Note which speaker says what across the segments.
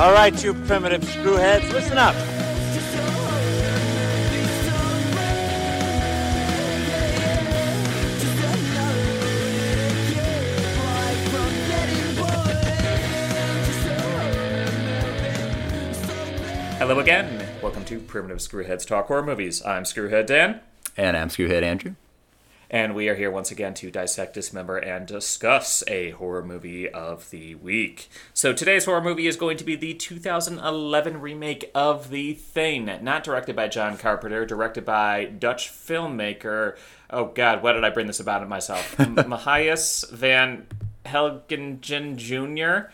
Speaker 1: All right, you primitive screwheads, listen up.
Speaker 2: Hello again. Welcome to Primitive Screwheads Talk Horror Movies. I'm Screwhead Dan,
Speaker 3: And I'm Screwhead Andrew.
Speaker 2: And we are here once again to dissect, dismember, and discuss a horror movie of the week. So today's horror movie is going to be the 2011 remake of The Thing, not directed by John Carpenter, directed by Dutch filmmaker. Oh God, why did I bring this about it myself? M- Matthias van Helgengen Jr.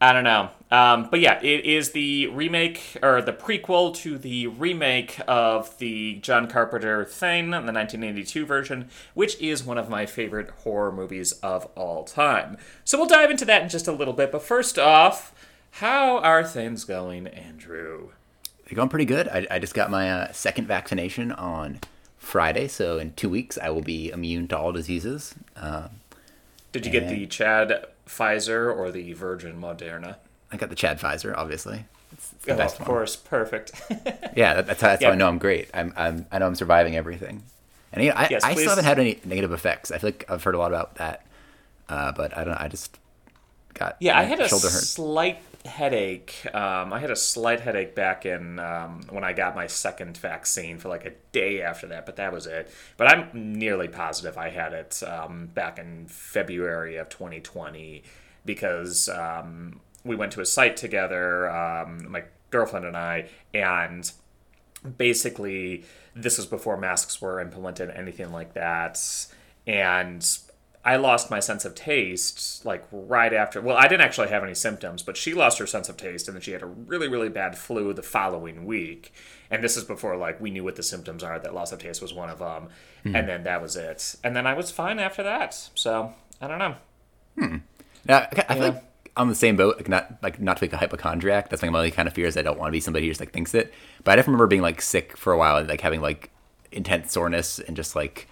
Speaker 2: I don't know. Um, but yeah, it is the remake or the prequel to the remake of the John Carpenter Thing, the 1982 version, which is one of my favorite horror movies of all time. So we'll dive into that in just a little bit. But first off, how are things going, Andrew?
Speaker 3: They're going pretty good. I, I just got my uh, second vaccination on Friday, so in two weeks I will be immune to all diseases. Uh,
Speaker 2: Did you get the Chad Pfizer or the Virgin Moderna?
Speaker 3: I got the Chad Pfizer, obviously. It's, it's the
Speaker 2: Oh,
Speaker 3: best
Speaker 2: of
Speaker 3: one.
Speaker 2: course, perfect.
Speaker 3: Yeah, that, that's how, that's how I know I'm great. I'm, I'm I know I'm surviving everything. And you know, I,
Speaker 2: Yes,
Speaker 3: I still haven't had any negative effects. I feel like I've heard a lot about that, uh, but I don't. I just got
Speaker 2: Yeah, I had a
Speaker 3: shoulder hurt.
Speaker 2: slight headache. Um, I had a slight headache back in um, when I got my second vaccine for like a day after that, but that was it. But I'm nearly positive I had it um, back in February of 2020 because um, we went to a site together, um, my girlfriend and I, and basically this was before masks were implemented anything like that and i lost my sense of taste like right after well i didn't actually have any symptoms but she lost her sense of taste and then she had a really really bad flu the following week. And this is before like we knew what the symptoms are that loss of taste was one of them hmm. and then that was it. And then i was fine after that. So i don't know. Hmm.
Speaker 3: Now, I feel like on the same boat, like not like not to be a hypochondriac. That's like my only kind of fear is I don't want to be somebody who just like thinks it. But I definitely remember being like sick for a while, and like having like intense soreness and just like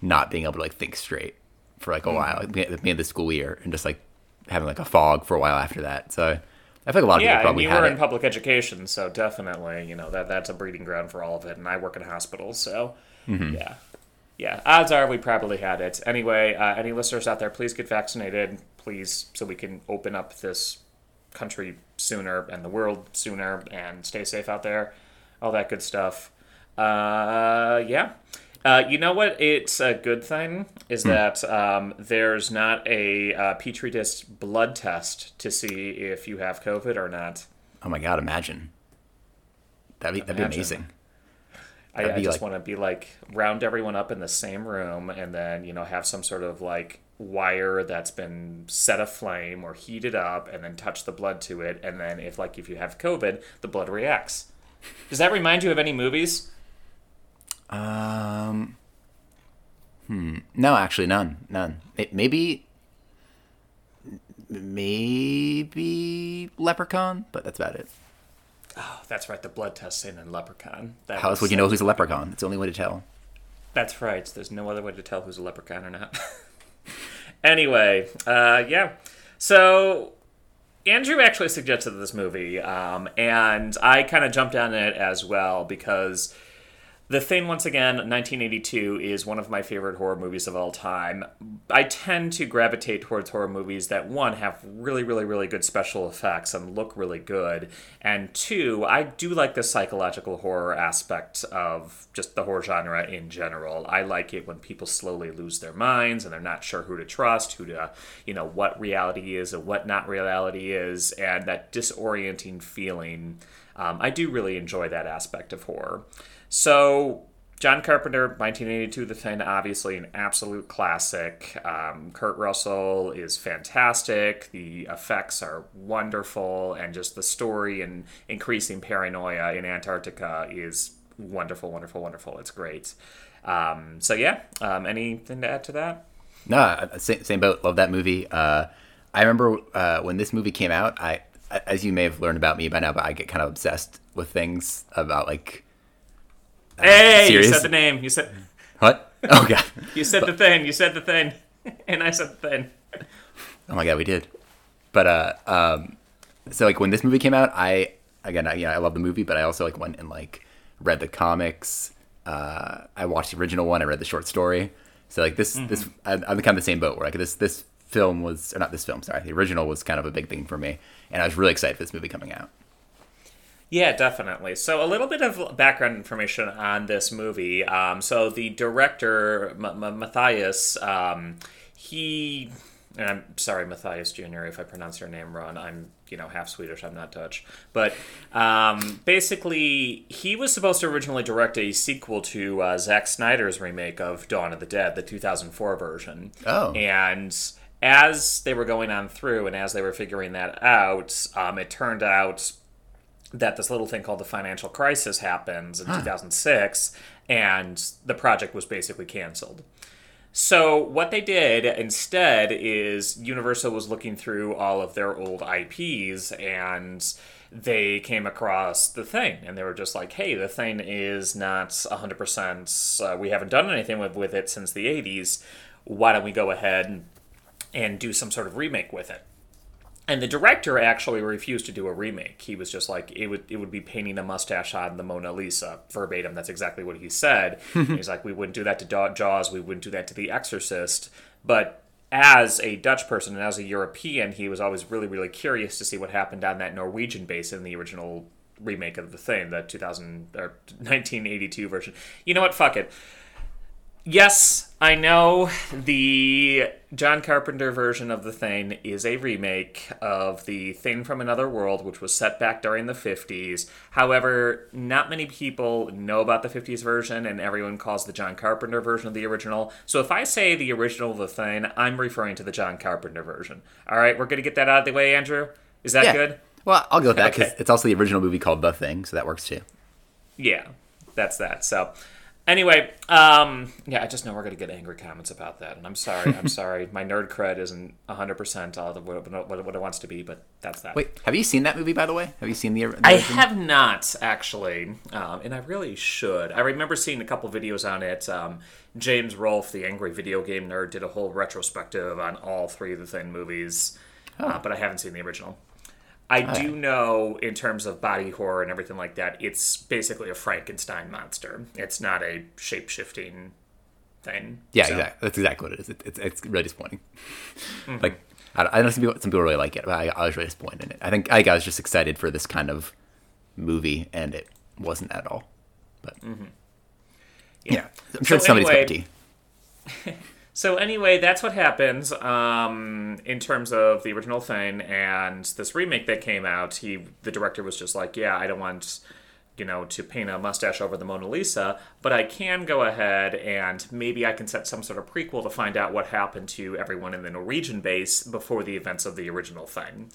Speaker 3: not being able to like think straight for like a while. Like, me me in the school year, and just like having like a fog for a while after that. So I feel like a lot of
Speaker 2: yeah
Speaker 3: people
Speaker 2: and
Speaker 3: probably
Speaker 2: you
Speaker 3: had
Speaker 2: were
Speaker 3: it.
Speaker 2: in public education so definitely you know that that's a breeding ground for all of it and i work in hospitals so
Speaker 3: Mm-hmm.
Speaker 2: yeah yeah odds are we probably had it anyway uh, any listeners out there please get vaccinated please so we can open up this country sooner and the world sooner and stay safe out there all that good stuff uh, yeah uh, you know what? It's a good thing is that um, there's not a uh, petri dish blood test to see if you have COVID or not.
Speaker 3: oh my god, imagine. That'd be that'd be amazing.
Speaker 2: I,
Speaker 3: That'd
Speaker 2: I
Speaker 3: be
Speaker 2: just
Speaker 3: like-
Speaker 2: want to be like round everyone up in the same room and then you know have some sort of like wire that's been set aflame or heated up and then touch the blood to it and then if like if you have COVID, the blood reacts. Does that remind you of any movies?
Speaker 3: Um. Hmm. No, actually, none. None. Maybe. Maybe Leprechaun, but that's about it.
Speaker 2: Oh, that's right, the blood test in Leprechaun. That
Speaker 3: How else would you know who's a leprechaun? It's the only way to tell.
Speaker 2: That's right. There's no other way to tell who's a leprechaun or not. anyway, uh, yeah. So Andrew actually suggested this movie, um, and I kind of jumped on it as well because The Thing, once again, 1982, is one of my favorite horror movies of all time. I tend to gravitate towards horror movies that, one, have really, really, really good special effects and look really good, and two, I do like the psychological horror aspect of just the horror genre in general. I like it when people slowly lose their minds and they're not sure who to trust, who to, you know, what reality is and what not reality is, and that disorienting feeling. Um, I do really enjoy that aspect of horror. So, John Carpenter, 1982, The Thing, obviously an absolute classic. Um, Kurt Russell is fantastic. The effects are wonderful, and just the story and increasing paranoia in Antarctica is wonderful, wonderful, wonderful. It's great. Um, so, yeah, um, anything to add to that?
Speaker 3: No, uh, same, same boat. Love that movie. Uh, I remember uh, when this movie came out. I, as you may have learned about me by now, but I get kind of obsessed with things about like
Speaker 2: Hey, you said the name. You said
Speaker 3: what? Oh god.
Speaker 2: you said the thing. You said the thing, and I said the thing.
Speaker 3: Oh my god, we did. But uh, um, so like when this movie came out, I again, I, you know, I love the movie, but I also like went and like read the comics. Uh, I watched the original one. I read the short story. So like this, this I'm, I'm kind of the same boat where like this this film was or not this film, sorry, the original was kind of a big thing for me, and I was really excited for this movie coming out.
Speaker 2: Yeah, definitely. So, a little bit of background information on this movie. Um, so, the director, M- M- Matthias, um, he. And I'm sorry, Matthias Jr., if I pronounce your name wrong. I'm, you know, half Swedish. I'm not Dutch. But um, basically, he was supposed to originally direct a sequel to uh, Zack Snyder's remake of Dawn of the Dead, the 2004 version.
Speaker 3: Oh.
Speaker 2: And as they were going on through and as they were figuring that out, um, it turned out that this little thing called the financial crisis happens in 2006 and the project was basically canceled. So what they did instead is Universal was looking through all of their old IPs and they came across the thing and they were just like, "Hey, the thing is not 100%. Uh, we haven't done anything with, with it since the 80s. Why don't we go ahead and, and do some sort of remake with it?" And the director actually refused to do a remake. He was just like it would it would be painting a mustache on the Mona Lisa verbatim. That's exactly what he said. He's like we wouldn't do that to Jaws. We wouldn't do that to The Exorcist. But as a Dutch person and as a European, he was always really really curious to see what happened on that Norwegian base in the original remake of the thing, the 2000 or 1982 version. You know what? Fuck it. Yes, I know the John Carpenter version of The Thing is a remake of The Thing from Another World, which was set back during the 50s. However, not many people know about the 50s version, and everyone calls the John Carpenter version of the original. So if I say the original The Thing, I'm referring to the John Carpenter version. All right, we're going to get that out of the way, Andrew? Is that
Speaker 3: Yeah.
Speaker 2: good?
Speaker 3: Well, I'll go with that because
Speaker 2: Okay.
Speaker 3: it's also the original movie called The Thing, so that works too.
Speaker 2: Yeah, that's that. So, anyway, um, yeah, I just know we're gonna get angry comments about that, and I'm sorry. I'm sorry. My nerd cred isn't 100 percent all of what, what, what it wants to be, but that's that.
Speaker 3: Wait, have you seen that movie by the way? Have you seen the? the
Speaker 2: I
Speaker 3: original?
Speaker 2: have not actually, um, and I really should. I remember seeing a couple videos on it. Um, James Rolfe, the angry video game nerd, did a whole retrospective on all three of the Thing movies, uh, but I haven't seen the original. I do know, in terms of body horror and everything like that, it's basically a Frankenstein monster. It's not a shape shifting thing.
Speaker 3: Yeah,
Speaker 2: So-
Speaker 3: exactly. That's exactly what it is. It, it's it's really disappointing.
Speaker 2: Mm-hmm.
Speaker 3: Like I, I know some people some people really like it, but I, I was really disappointed in it. I think I, think I was just excited for this kind of movie, and it wasn't at all. But yeah, I'm sure
Speaker 2: Mm-hmm. So
Speaker 3: it's somebody's
Speaker 2: anyway-
Speaker 3: cup.
Speaker 2: So anyway, that's what happens um, in terms of the original thing and this remake that came out. He, the director, was just like, "Yeah, I don't want, you know, to paint a mustache over the Mona Lisa, but I can go ahead and maybe I can set some sort of prequel to find out what happened to everyone in the Norwegian base before the events of the original thing."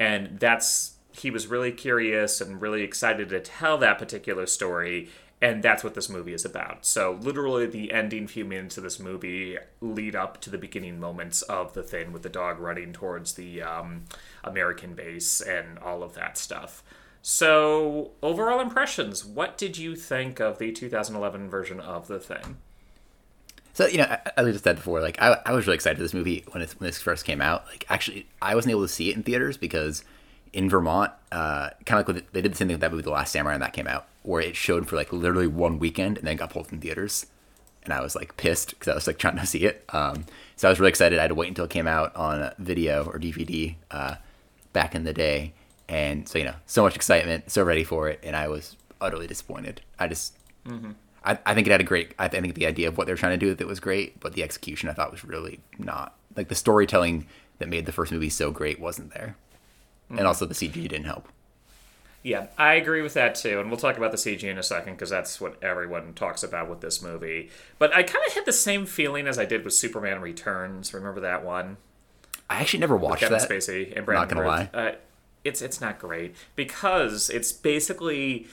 Speaker 2: And that's he was really curious and really excited to tell that particular story and that's what this movie is about. So literally the ending few minutes of this movie lead up to the beginning moments of the thing with the dog running towards the um, American base and all of that stuff. So overall impressions, what did you think of the 2011 version of the thing?
Speaker 3: So you know, as I just said before, like I, I was really excited for this movie when it, when this first came out. Like actually, I wasn't able to see it in theaters because in Vermont, uh, kind of like they did the same thing with that movie, The Last Samurai, and that came out, where it showed for like literally one weekend and then got pulled from theaters, and I was like pissed because I was like trying to see it. Um, so I was really excited. I had to wait until it came out on video or DVD uh, back in the day, and so you know, so much excitement, so ready for it, and I was utterly disappointed. I just I, I think it had a great. I think the idea of what they're trying to do with it was great, but the execution I thought was really not. Like the storytelling that made the first movie so great wasn't there, and also the CG didn't help.
Speaker 2: Yeah, I agree with that too, and we'll talk about the CG in a second because that's what everyone talks about with this movie. But I kind of had the same feeling as I did with Superman Returns. Remember that one?
Speaker 3: I actually never watched
Speaker 2: Kevin
Speaker 3: that.
Speaker 2: Spacey and
Speaker 3: Not
Speaker 2: Brandon
Speaker 3: gonna
Speaker 2: Routh. Uh, it's it's not great because it's basically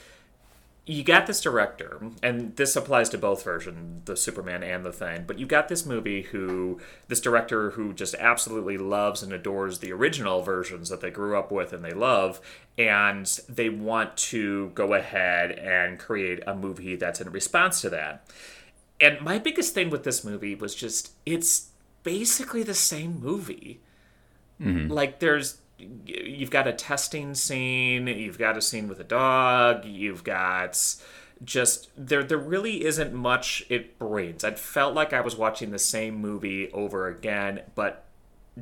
Speaker 2: you got this director, and this applies to both versions, the Superman and the Thing. But you got this movie who this director who just absolutely loves and adores the original versions that they grew up with and they love, and they want to go ahead and create a movie that's in response to that. And my biggest thing with this movie was just it's basically the same movie. Mm-hmm. Like there's you've got a testing scene, you've got a scene with a dog, you've got just there there really isn't much it brings. I felt like I was watching the same movie over again, but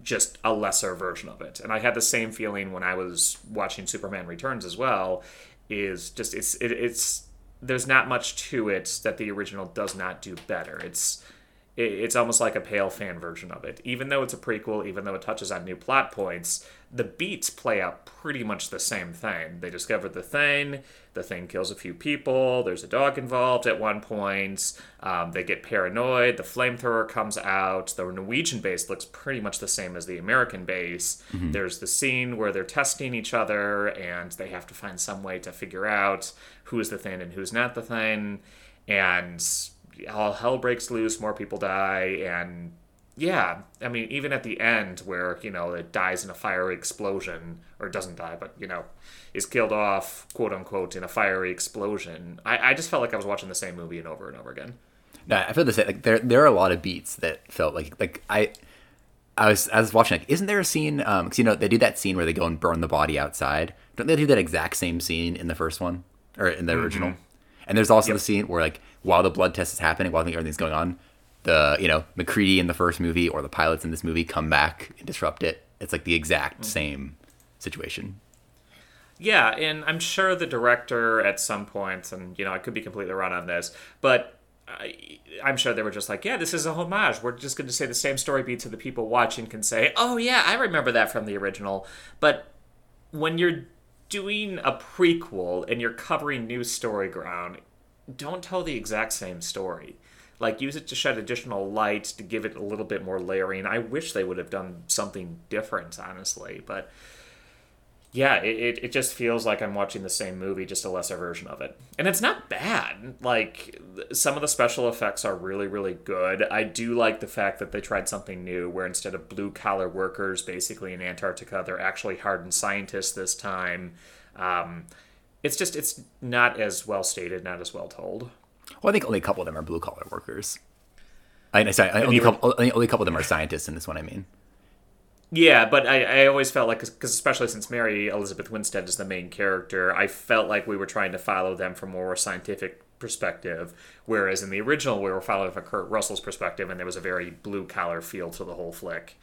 Speaker 2: just a lesser version of it. And I had the same feeling when I was watching Superman Returns as well. Is just it's it, it's there's not much to it that the original does not do better. It's it's almost like a pale fan version of it. Even though it's a prequel, even though it touches on new plot points, the beats play out pretty much the same thing. They discover the thing, the thing kills a few people, there's a dog involved at one point, um, they get paranoid, the flamethrower comes out, the Norwegian base looks pretty much the same as the American base. Mm-hmm. There's the scene where they're testing each other and they have to find some way to figure out who is the thing and who's not the thing. And all hell breaks loose, more people die, and yeah, I mean, even at the end where you know it dies in a fiery explosion, or doesn't die, but you know, is killed off, quote unquote, in a fiery explosion. I, I just felt like I was watching the same movie and over and over again.
Speaker 3: No, I feel the same. Like there, there are a lot of beats that felt like like I. I was I was watching like isn't there a scene um cuz you know they do that scene where they go and burn the body outside don't they do that exact same scene in the first one or in the mm-hmm. original and there's also yep. the scene where like while the blood test is happening, while everything's going on, the you know MacReady in the first movie or the pilots in this movie come back and disrupt it. It's like the exact mm. same situation.
Speaker 2: Yeah, and I'm sure the director at some point, and you know I could be completely wrong on this, but I, am sure they were just like, yeah, this is a homage. We're just going to say the same story beat so the people watching can say, oh yeah, I remember that from the original. But when you're doing a prequel and you're covering new story ground, don't tell the exact same story. Like use it to shed additional light to give it a little bit more layering. I wish they would have done something different, honestly, but yeah, it, it, just feels like I'm watching the same movie, just a lesser version of it. And it's not bad. Like, some of the special effects are really, really good. I do like the fact that they tried something new, where instead of blue collar workers basically in Antarctica, they're actually hardened scientists this time. Um, it's just it's not as well stated, not as well told.
Speaker 3: Well, I think only a couple of them are blue collar workers. I, sorry, only, a couple, only a couple of them are scientists in this one. I mean,
Speaker 2: yeah, but I, I always felt like because especially since Mary Elizabeth Winstead is the main character, I felt like we were trying to follow them from more scientific perspective, whereas in the original we were following from Kurt Russell's perspective, and there was a very blue collar feel to the whole flick.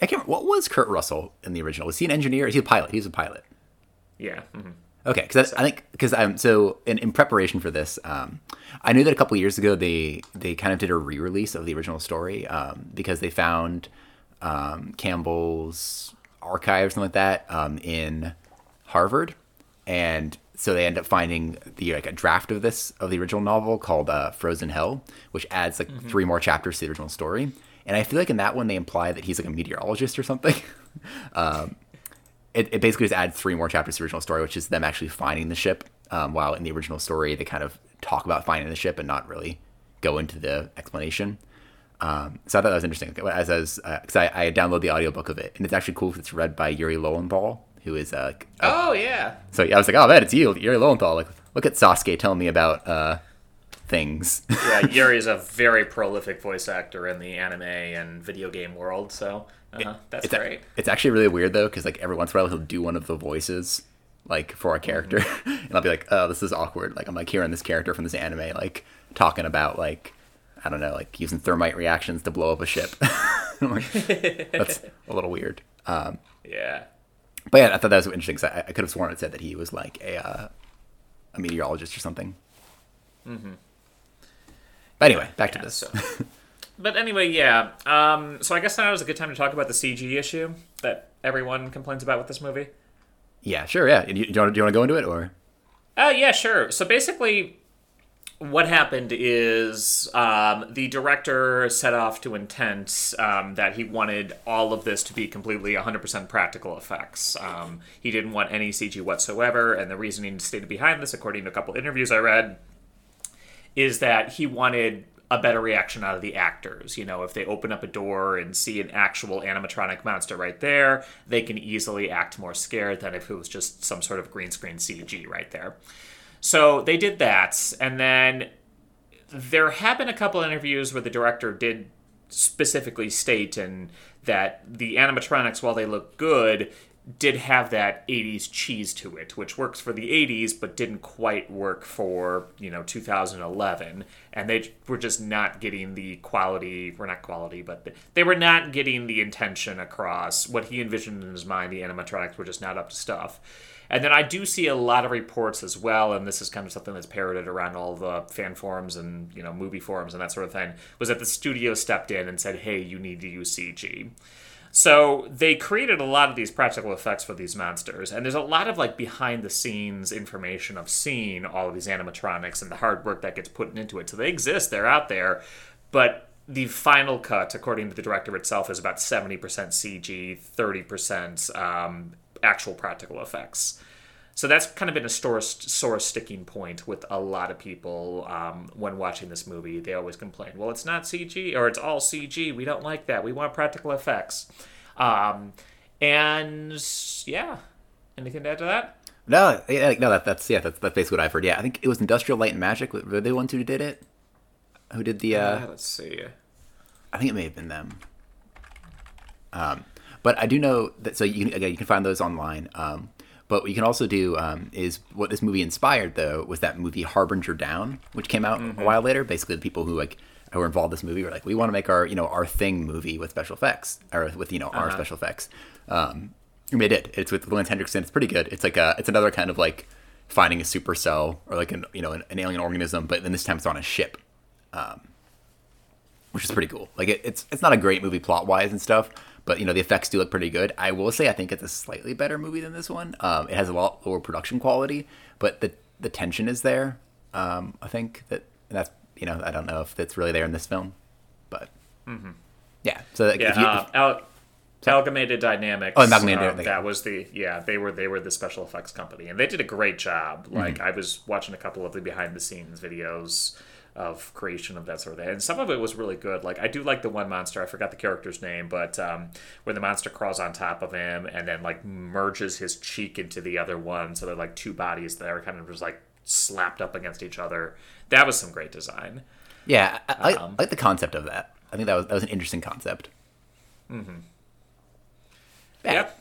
Speaker 3: I can't. Remember, What was Kurt Russell in the original? Was he an engineer? Is he a pilot? He was a pilot.
Speaker 2: Yeah. Mm-hmm.
Speaker 3: Okay, because I think because I'm so in, in preparation for this, um, I knew that a couple years ago they they kind of did a re-release of the original story um, because they found um, Campbell's archive or something like that um, in Harvard, and so they end up finding the like a draft of this of the original novel called uh, Frozen Hell, which adds like mm-hmm. three more chapters to the original story. And I feel like in that one they imply that he's like a meteorologist or something. um, it, it basically just adds three more chapters to the original story, which is them actually finding the ship. Um, while in the original story, they kind of talk about finding the ship and not really go into the explanation. Um, so I thought that was interesting. As as because uh, I, I downloaded the audiobook of it, and it's actually cool because it's read by Yuri Lowenthal, who is uh,
Speaker 2: uh, oh yeah.
Speaker 3: So I was like, oh man, it's you, Yuri Lowenthal. Like, look at Sasuke telling me about uh, things.
Speaker 2: yeah, Yuri is a very prolific voice actor in the anime and video game world. So uh-huh. That's
Speaker 3: it's
Speaker 2: great.
Speaker 3: A, it's actually really weird though, because like every once in a while he'll do one of the voices like for a character, mm-hmm. and I'll be like, oh, this is awkward. Like I'm like hearing this character from this anime like talking about like I don't know, like using thermite reactions to blow up a ship. like, that's a little weird. Um,
Speaker 2: yeah.
Speaker 3: But yeah, I thought that was interesting because I, I, could have sworn it said that he was like a uh, a meteorologist or something. Mm-hmm. But anyway, back yeah, to this. So.
Speaker 2: but anyway, yeah. Um, so I guess now is a good time to talk about the CG issue that everyone complains about with this movie.
Speaker 3: Yeah, sure. Yeah, do you, do you want to go into it or?
Speaker 2: Uh, yeah, sure. So basically, what happened is um, the director set off to intent um, that he wanted all of this to be completely 100% practical effects. Um, he didn't want any CG whatsoever, and the reasoning stated behind this, according to a couple interviews I read, is that he wanted a better reaction out of the actors. You know, if they open up a door and see an actual animatronic monster right there, they can easily act more scared than if it was just some sort of green screen CG right there. So they did that, and then there have been a couple interviews where the director did specifically state and that the animatronics, while they look good, did have that 80s cheese to it, which works for the 80s but didn't quite work for, you know, 2011. And they were just not getting the quality, or not quality, but they were not getting the intention across. What he envisioned in his mind, the animatronics were just not up to stuff. And then I do see a lot of reports as well, and this is kind of something that's parroted around all the fan forums and, you know, movie forums and that sort of thing, was that the studio stepped in and said, hey, you need to use CG. So they created a lot of these practical effects for these monsters, and there's a lot of like behind the scenes information of seeing all of these animatronics and the hard work that gets put into it. So they exist, they're out there, but the final cut, according to the director itself, is about 70% CG, 30% um, actual practical effects. So that's kind of been a sore, sore sticking point with a lot of people um, when watching this movie. They always complain, well, it's not CG or it's all CG. We don't like that. We want practical effects. Um, and yeah, anything to add to that?
Speaker 3: No, yeah, no, that, that's yeah, that's, that's basically what I've heard. Yeah, I think it was Industrial Light and Magic. Were they the ones who did it? Who did the? Uh,
Speaker 2: uh, let's see.
Speaker 3: I think it may have been them. Um, but I do know that. So you again, you can find those online. Um, but what you can also do um, is what this movie inspired, though, was that movie Harbinger Down, which came out mm-hmm. a while later. Basically, the people who like who were involved in this movie were like, we want to make our you know our thing movie with special effects or with you know uh-huh. our special effects. Um, they did. It's with Lance Henriksen. It's pretty good. It's like a it's another kind of like finding a supercell or like an you know an, an alien organism, but then this time it's on a ship. Um, which is pretty cool. Like it, it's it's not a great movie plot wise and stuff, but you know the effects do look pretty good. I will say I think it's a slightly better movie than this one. Um, it has a lot lower production quality, but the the tension is there. Um, I think that that's you know I don't know if that's really there in this film, but mm-hmm. yeah. So like,
Speaker 2: yeah, if you, uh, if, Al- Amalgamated Dynamics.
Speaker 3: Oh, Amalgamated.
Speaker 2: Um, that was the yeah. They were they were the special effects company, and they did a great job. Like mm-hmm. I was watching a couple of the behind the scenes videos of creation of that sort of thing. And some of it was really good. Like I do like the one monster, I forgot the character's name, but um, where the monster crawls on top of him and then like merges his cheek into the other one, so they're like two bodies that are kind of just like slapped up against each other. That was some great design.
Speaker 3: Yeah, I, um, I like the concept of that. I think that was that was an interesting concept.
Speaker 2: Mm-hmm.
Speaker 3: Yeah. Yep.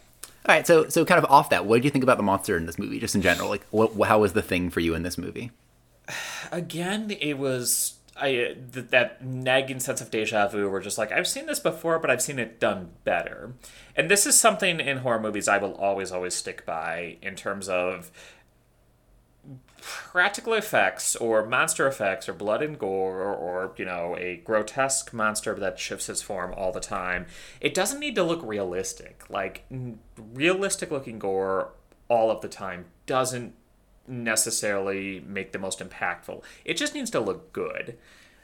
Speaker 3: All right, so so kind of off that, what did you think about the monster in this movie, just in general? Like, what how was the thing for you in this movie?
Speaker 2: Again, it was I th- that nagging sense of deja vu. Where just like I've seen this before, but I've seen it done better. And this is something in horror movies I will always always stick by in terms of practical effects or monster effects or blood and gore or, or, you know a grotesque monster that shifts its form all the time it doesn't need to look realistic like realistic looking gore all of the time doesn't necessarily make the most impactful. It just needs to look good.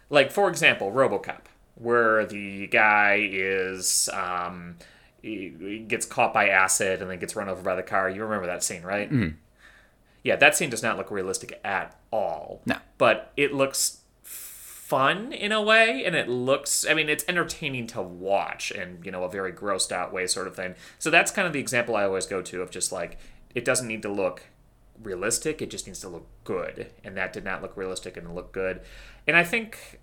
Speaker 2: Like, for example, Robocop, where the guy is. Um, he gets caught by acid and then gets run over by the car. You remember that scene, right?
Speaker 3: Mm-hmm.
Speaker 2: Yeah, that scene does not look realistic at all.
Speaker 3: No.
Speaker 2: But it looks fun in a way and it looks i mean it's entertaining to watch and you know a very grossed out way sort of thing so that's kind of the example i always go to of just like it doesn't need to look realistic. It just needs to look good, and that did not look realistic and look good. And I think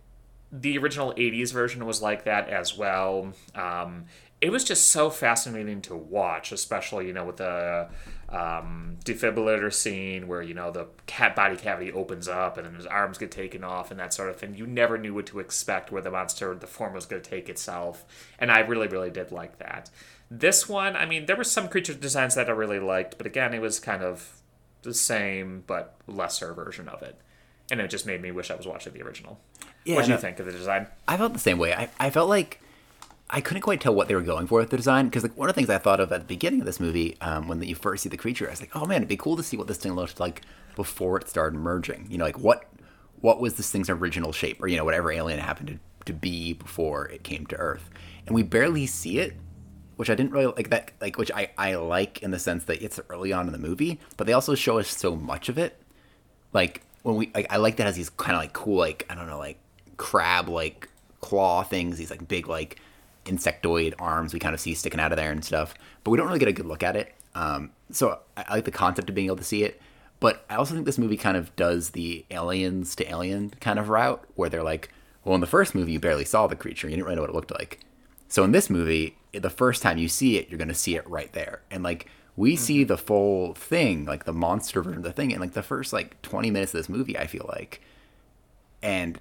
Speaker 2: the original '80s version was like that as well. Um, it was just so fascinating to watch, especially you know with the um, defibrillator scene where you know the cat body cavity opens up and then his arms get taken off and that sort of thing. You never knew what to expect where the monster, the form was going to take itself, and I really, really did like that. This one, I mean, there were some creature designs that I really liked, but again, it was kind of the same but lesser version of it, and it just made me wish I was watching the original. Yeah, what do you think of the design?
Speaker 3: I felt the same way. I, I felt like I couldn't quite tell what they were going for with the design because like one of the things I thought of at the beginning of this movie, um, when you first see the creature, I was like, oh man, it'd be cool to see what this thing looked like before it started merging. You know, like what what was this thing's original shape, or you know, whatever alien happened to, to be before it came to Earth, and we barely see it which I didn't really like that like which I, I like in the sense that it's early on in the movie, but they also show us so much of it. Like when we like I like that has these kind of like cool like I don't know like crab like claw things, these like big like insectoid arms we kind of see sticking out of there and stuff, but we don't really get a good look at it. Um, so I, I like the concept of being able to see it, but I also think this movie kind of does the aliens to alien kind of route where they're like, well, in the first movie you barely saw the creature, you didn't really know what it looked like. So in this movie, the first time you see it, you're going to see it right there. And like we see mm-hmm. the full thing, like the monster version of the thing, in like the first like 20 minutes of this movie, I feel like. And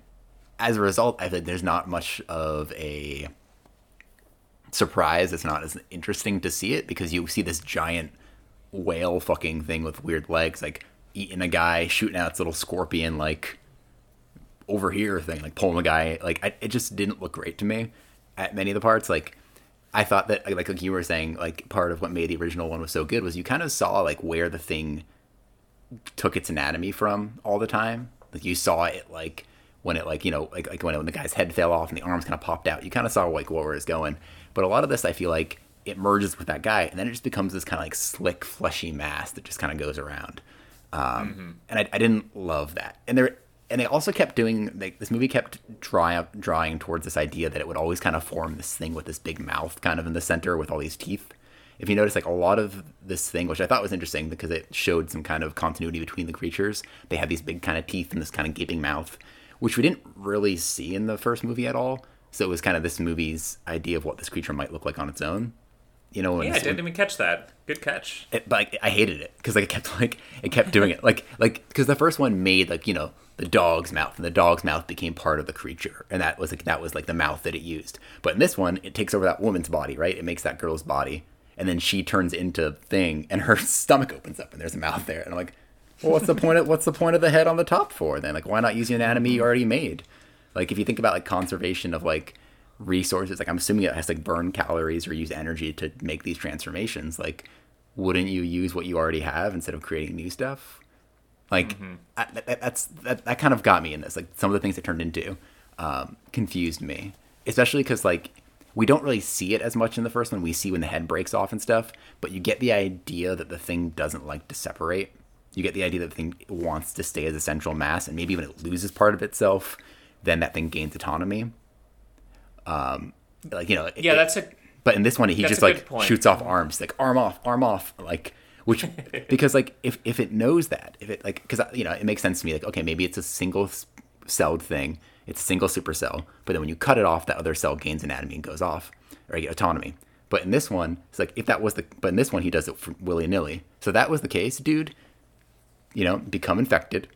Speaker 3: as a result, I think there's not much of a surprise. It's not as interesting to see it because you see this giant whale fucking thing with weird legs, like eating a guy, shooting out its little scorpion, like over here thing, like pulling a guy. Like I, it just didn't look great to me at many of the parts. Like I thought that, like like you were saying, like part of what made the original one was so good was you kind of saw like where the thing took its anatomy from all the time. Like you saw it like when it like you know like like when, it, when the guy's head fell off and the arms kind of popped out. You kind of saw like where it was going. But a lot of this, I feel like it merges with that guy, and then it just becomes this kind of like slick, fleshy mass that just kind of goes around. Um, mm-hmm. And I, I, didn't love that. And there, and they also kept doing like this movie kept drawing drawing towards this idea that it would always kind of form this thing with this big mouth kind of in the center with all these teeth. If you notice, like a lot of this thing, which I thought was interesting because it showed some kind of continuity between the creatures. They had these big kind of teeth and this kind of gaping mouth, which we didn't really see in the first movie at all. So it was kind of this movie's idea of what this creature might look like on its own. You know,
Speaker 2: yeah, I didn't even catch that. Good catch.
Speaker 3: It, but like, I hated it because like it kept like it kept doing it like like because the first one made like you know the dog's mouth and the dog's mouth became part of the creature and that was like that was like the mouth that it used. But in this one, it takes over that woman's body, right? It makes that girl's body, and then she turns into thing, and her stomach opens up, and there's a mouth there, and I'm like, well, what's the point of what's the point of the head on the top for then? Like, why not use the anatomy you already made? Like if you think about like conservation of like resources, like I'm assuming it has to like burn calories or use energy to make these transformations. Like, wouldn't you use what you already have instead of creating new stuff? Like mm-hmm. I, that, that's that, that kind of got me in this. Like some of the things it turned into um, confused me, especially because like we don't really see it as much in the first one. We see when the head breaks off and stuff, but you get the idea that the thing doesn't like to separate. You get the idea that the thing wants to stay as a central mass, and maybe when it loses part of itself, then that thing gains autonomy. Um, like you know,
Speaker 2: yeah,
Speaker 3: it,
Speaker 2: that's a.
Speaker 3: But in this one, he just like shoots off arms, like arm off, arm off, like which because like if if it knows that, if it like because you know it makes sense to me, like okay, maybe it's a single celled thing, it's a single supercell, but then when you cut it off, that other cell gains anatomy and goes off or you get autonomy. But in this one, it's like if that was the, but in this one he does it willy nilly. So that was the case, dude. You know, become infected,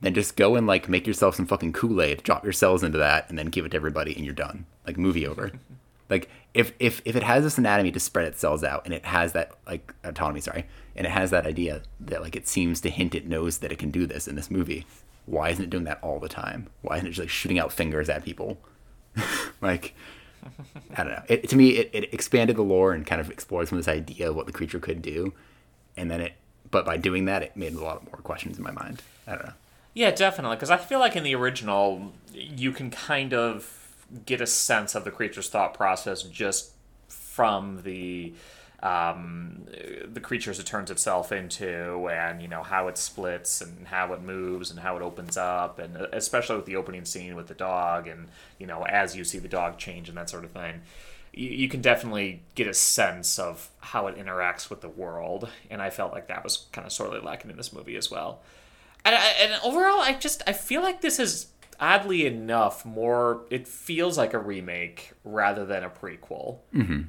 Speaker 3: then just go and like make yourself some fucking Kool Aid, drop your cells into that, and then give it to everybody, and you're done. Like movie over. like if if if it has this anatomy to spread its cells out, and it has that like autonomy, sorry, and it has that idea that like it seems to hint it knows that it can do this in this movie. Why isn't it doing that all the time? Why isn't it just like shooting out fingers at people? like I don't know. It, to me, it, it expanded the lore and kind of explored some of this idea of what the creature could do, and then it. But by doing that, it made a lot more questions in my mind. I don't know.
Speaker 2: Yeah, definitely. Because I feel like in the original, you can kind of get a sense of the creature's thought process just from the um, the creatures it turns itself into, and you know how it splits and how it moves and how it opens up, and uh, especially with the opening scene with the dog, and you know as you see the dog change and that sort of thing. You, you can definitely get a sense of how it interacts with the world, and I felt like that was kind of sorely lacking in this movie as well and, and overall, I just I feel like this is oddly enough more. It feels like a remake rather than a prequel.
Speaker 3: Mm-hmm.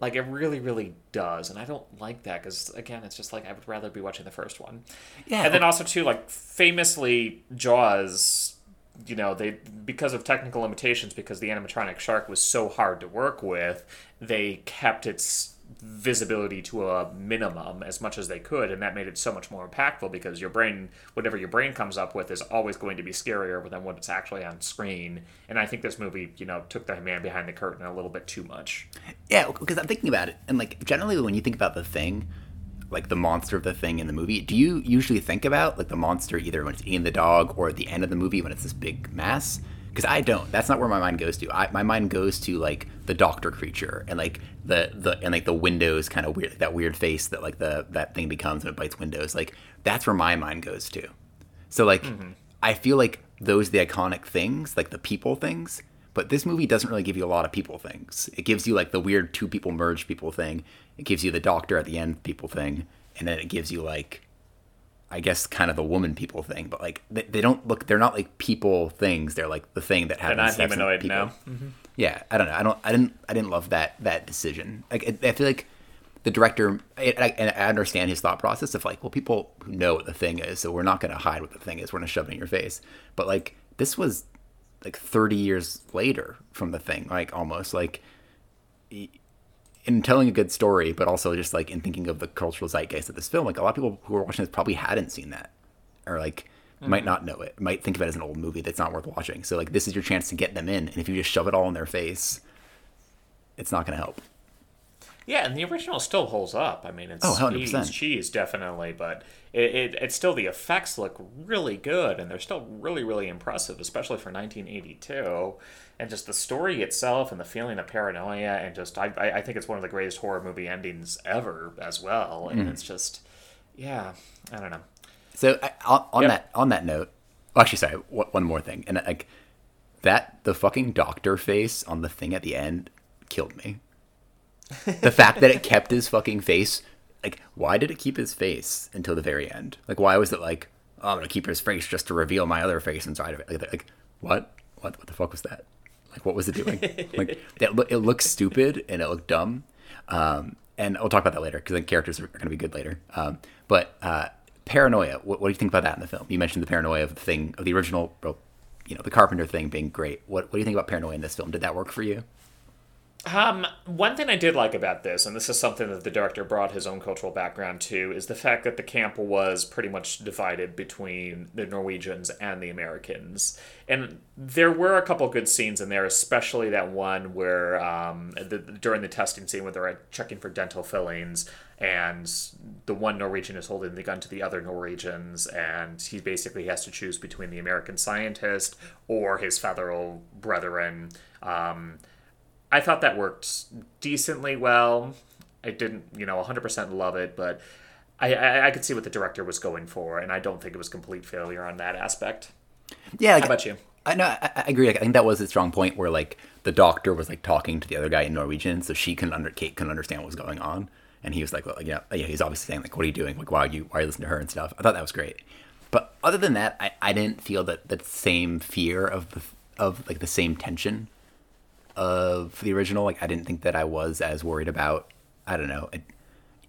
Speaker 2: Like it really, really does, and I don't like that because again, it's just like I would rather be watching the first one.
Speaker 3: Yeah,
Speaker 2: and then also too, like famously, Jaws. You know, they because of technical limitations, because the animatronic shark was so hard to work with, they kept its visibility to a minimum as much as they could and that made it so much more impactful because your brain whatever your brain comes up with is always going to be scarier than what's actually on screen and i think this movie you know took the man behind the curtain a little bit too much
Speaker 3: yeah because i'm thinking about it and like generally when you think about the thing like the monster of the thing in the movie do you usually think about like the monster either when it's eating the dog or at the end of the movie when it's this big mass because I don't. That's not where my mind goes to. I, my mind goes to like the doctor creature and like the the and like the windows kind of weird like, that weird face that like the that thing becomes when it bites windows. Like that's where my mind goes to. So like mm-hmm. I feel like those are the iconic things, like the people things. But this movie doesn't really give you a lot of people things. It gives you like the weird two people merge people thing. It gives you the doctor at the end people thing, and then it gives you like I guess kind of the woman people thing, but like they, they, don't look. They're not like people things. They're like the thing that happens.
Speaker 2: They're not humanoid now.
Speaker 3: Mm-hmm. Yeah, I don't know. I don't. I didn't. I didn't love that that decision. Like I feel like the director, and I, and I understand his thought process of like, well, people know what the thing is, so we're not going to hide what the thing is. We're going to shove it in your face. But like, this was like 30 years later from the thing, like almost like in telling a good story, but also just like in thinking of the cultural zeitgeist of this film. Like a lot of people who are watching this probably hadn't seen that, or like mm-hmm. might not know it, might think of it as an old movie that's not worth watching. So like this is your chance to get them in, and if you just shove it all in their face, it's not going to help.
Speaker 2: Yeah, and the original still holds up. I mean, it's
Speaker 3: oh,
Speaker 2: 80s cheese, definitely, but it, it, it's still the effects look really good, and they're still really, really impressive, especially for 1982. And just the story itself, and the feeling of paranoia, and just I, I think it's one of the greatest horror movie endings ever as well. And mm. it's just, yeah, I don't know.
Speaker 3: So on, on yep. that on that note, actually, sorry, one more thing, and like that the fucking doctor face on the thing at the end killed me the fact that it kept his fucking face like why did it keep his face until the very end? Like why was it like oh, i'm gonna keep his face just to reveal my other face inside of it? Like, like what? What what the fuck was that? Like what was it doing? Like it, lo- it looks stupid and it looked dumb. Um, and we'll talk about that later because the characters are, to be good later. Um, but uh, paranoia what, what, do you think about that in the film? You mentioned the paranoia of the thing of the original you know the carpenter thing being great. What, what do you think about paranoia in this film? Did that work for you
Speaker 2: um, one thing I did like about this, and this is something that the director brought his own cultural background to, is the fact that the camp was pretty much divided between the Norwegians and the Americans. And there were a couple good scenes in there, especially that one where um, the, during the testing scene where they're checking for dental fillings, and the one Norwegian is holding the gun to the other Norwegians, and he basically has to choose between the American scientist or his federal brethren. Um, I thought that worked decently well. I didn't, you know, 100% love it, but I, I, I could see what the director was going for, and I don't think it was complete failure on that aspect.
Speaker 3: Yeah.
Speaker 2: Like, How about you?
Speaker 3: I know. I, I, agree. I think that was a strong point where like the doctor was like talking to the other guy in Norwegian, so she can under Kate can understand what was going on, and he was like, well, yeah, yeah. He's obviously saying like, what are you doing? Like, why are you why are you listening to her and stuff? I thought that was great. But other than that, I, I didn't feel that that same fear of the of like the same tension of the original. Like I didn't think that I was as worried about. I don't know. I,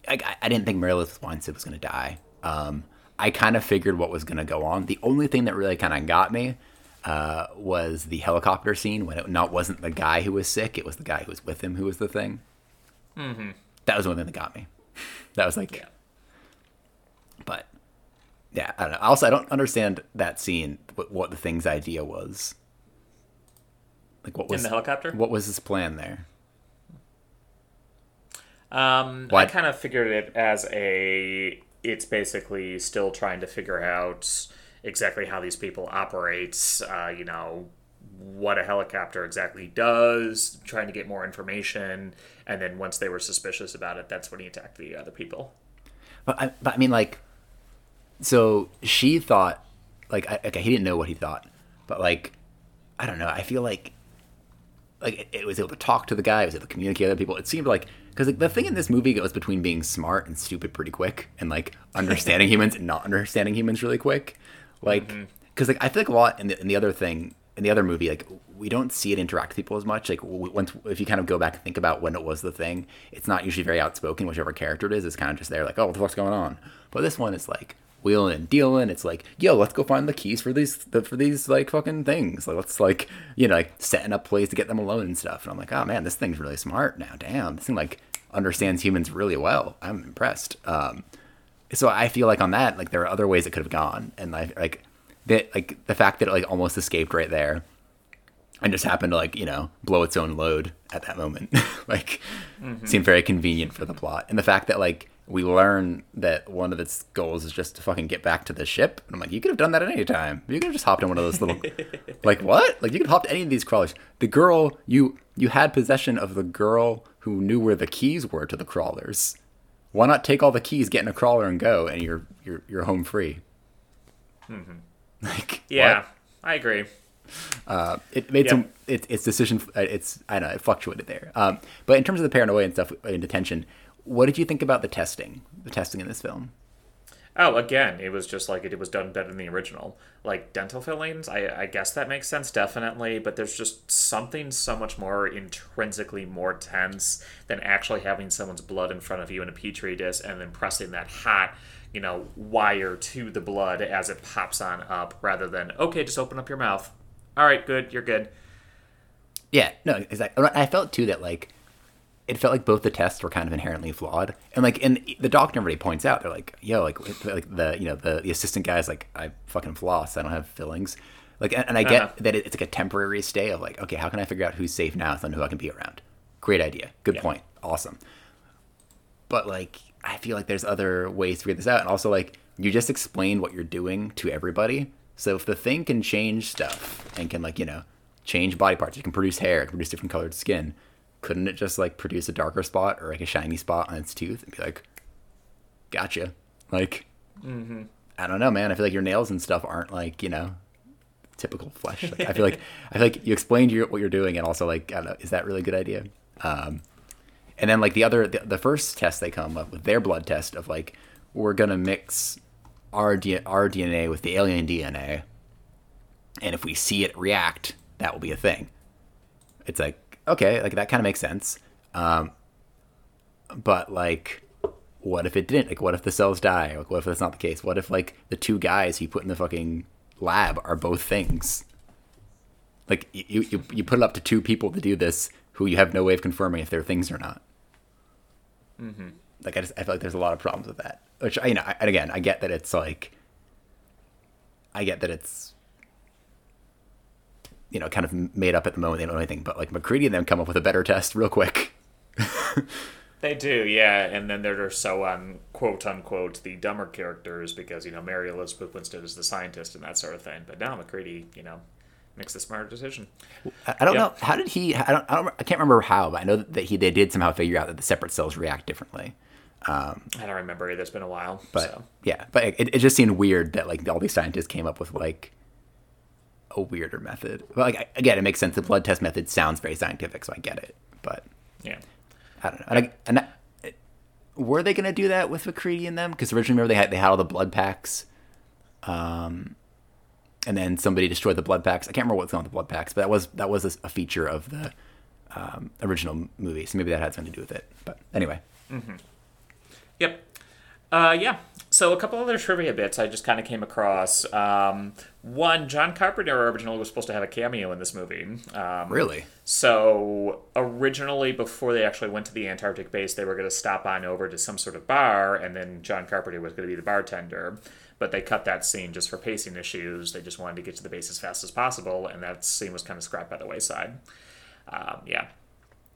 Speaker 3: I, I didn't think Elizabeth Winstead was going to die. Um, I kind of figured what was going to go on. The only thing that really kind of got me uh, was the helicopter scene when it not wasn't the guy who was sick; it was the guy who was with him who was the thing.
Speaker 2: Mm-hmm.
Speaker 3: That was the one thing that got me. That was like,
Speaker 2: yeah.
Speaker 3: But yeah, I don't know. Also, I don't understand that scene. What, what the thing's idea was. Like what was
Speaker 2: in the helicopter?
Speaker 3: What was his plan there?
Speaker 2: Um, I kind of figured it as a. It's basically still trying to figure out exactly how these people operate. Uh, you know what a helicopter exactly does, trying to get more information, and then once they were suspicious about it, that's when he attacked the other people.
Speaker 3: But I, but I mean, like, so she thought, like, I, okay, he didn't know what he thought, but like, I don't know. I feel like like it, it, was able to talk to the guy, it was able to communicate with other people. It seemed like because like, the thing in this movie goes between being smart and stupid pretty quick, and like understanding humans and not understanding humans really quick. Like because mm-hmm. like I feel like a lot in the in the other thing in the other movie like we don't see it interact with people as much. Like once if you kind of go back and think about when it was the thing, it's not usually very outspoken. Whichever character it is, it's kind of just there like oh what the fuck's going on. But this one is like wheeling and dealing. It's like, yo, let's go find the keys for these for these like fucking things. Like let's like you know like setting up plays to get them alone and stuff. And I'm like, oh man, this thing's really smart now. Damn, this thing like understands humans really well. I'm impressed. Um, so I feel like on that, like there are other ways it could have gone, and like like that like the fact that it like almost escaped right there and just happened to like you know blow its own load at that moment like mm-hmm. seemed very convenient for the plot and the fact that like we learn that one of its goals is just to fucking get back to the ship. And I'm like, you could have done that at any time. You could have just hopped in one of those little, like what? Like you could hop to any of these crawlers. The girl you you had possession of the girl who knew where the keys were to the crawlers. Why not take all the keys, get in a crawler, and go, and you're you're you're home free.
Speaker 2: Mm-hmm.
Speaker 3: Like
Speaker 2: yeah,
Speaker 3: what?
Speaker 2: I agree.
Speaker 3: Uh, it made yep. some it, its decision. Uh, it's I don't know it fluctuated there. Um, but in terms of the paranoia and stuff in detention, what did you think about the testing? The testing in this film?
Speaker 2: Oh, again, it was just like it, was done better than the original. Like dental fillings, I, I guess that makes sense, definitely, but there's just something so much more intrinsically more tense than actually having someone's blood in front of you in a petri dish and then pressing that hot, you know, wire to the blood as it pops on up rather than, okay, just open up your mouth. All right, good, you're good.
Speaker 3: Yeah, no, exactly. I felt too that like it felt like both the tests were kind of inherently flawed, and like, and the doctor already points out they're like, yo, like, like the you know the the assistant guy's like, I fucking floss, I don't have fillings, like, and, and I get uh-huh. that it's like a temporary stay of like, okay, how can I figure out who's safe now and who I can be around? Great idea, good yeah. point, awesome. But like, I feel like there's other ways to figure this out, and also like, you just explain what you're doing to everybody, so if the thing can change stuff and can like you know change body parts, it can produce hair, it can produce different colored skin couldn't it just like produce a darker spot or like a shiny spot on its tooth and be like, gotcha? Like, mm-hmm. I don't know, man. I feel like your nails and stuff aren't like you know typical flesh. Like, I feel like I feel like you explained your, what you're doing, and also like, I don't know, is that really a good idea? Um, and then like the other, the, the, first test they come up with their blood test of like, we're gonna mix our D- our DNA with the alien DNA, and if we see it react, that will be a thing. It's like okay, like that kind of makes sense. Um, but like, what if it didn't? Like, what if the cells die? Like, what if that's not the case? What if like the two guys he put in the fucking lab are both things? Like, you you you put it up to two people to do this who you have no way of confirming if they're things or not. Mm-hmm. Like, I just I feel like there's a lot of problems with that. Which I you know, I, and again, I get that it's like, I get that it's you know, kind of made up at the moment. They don't know anything, but like MacReady and them come up with a better test real quick.
Speaker 2: they do, yeah. And then they're so on quote unquote the dumber characters because you know Mary Elizabeth Winstead is the scientist and that sort of thing. But now MacReady, you know, makes the smarter decision.
Speaker 3: I don't know how did he. I don't, I don't. I can't remember how, but I know that he they did somehow figure out that the separate cells react differently.
Speaker 2: Um, I don't remember either. It's been a while.
Speaker 3: But
Speaker 2: so.
Speaker 3: yeah, but it, it just seemed weird that like all these scientists came up with like a weirder method. Well, like again, it makes sense. The blood test method sounds very scientific, so I get it. But
Speaker 2: yeah,
Speaker 3: I don't know. And, I, and I, were they going to do that with MacReady and them? Because originally, remember they had they had all the blood packs, um, and then somebody destroyed the blood packs. I can't remember what's going on with the blood packs, but that was that was a, a feature of the um, original movie. So maybe that had something to do with it. But anyway.
Speaker 2: Mm-hmm. Yep. Uh, yeah. So a couple other trivia bits I just kind of came across. Um, one, John Carpenter originally was supposed to have a cameo in this movie. Um,
Speaker 3: really?
Speaker 2: So originally, before they actually went to the Antarctic base, they were going to stop on over to some sort of bar, and then John Carpenter was going to be the bartender. But they cut that scene just for pacing issues. They just wanted to get to the base as fast as possible, and that scene was kind of scrapped by the wayside. Um, yeah.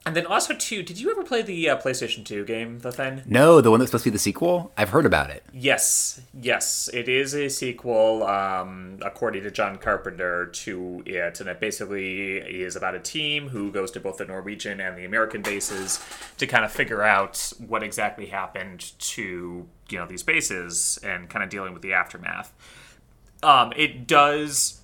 Speaker 2: And then also too, did you ever play the uh, PlayStation Two game, The Thing?
Speaker 3: No, the one that's supposed to be the sequel. I've heard about it.
Speaker 2: Yes, yes, it is a sequel, um, according to John Carpenter, to it, and it basically is about a team who goes to both the Norwegian and the American bases to kind of figure out what exactly happened to you know these bases and kind of dealing with the aftermath. Um, it does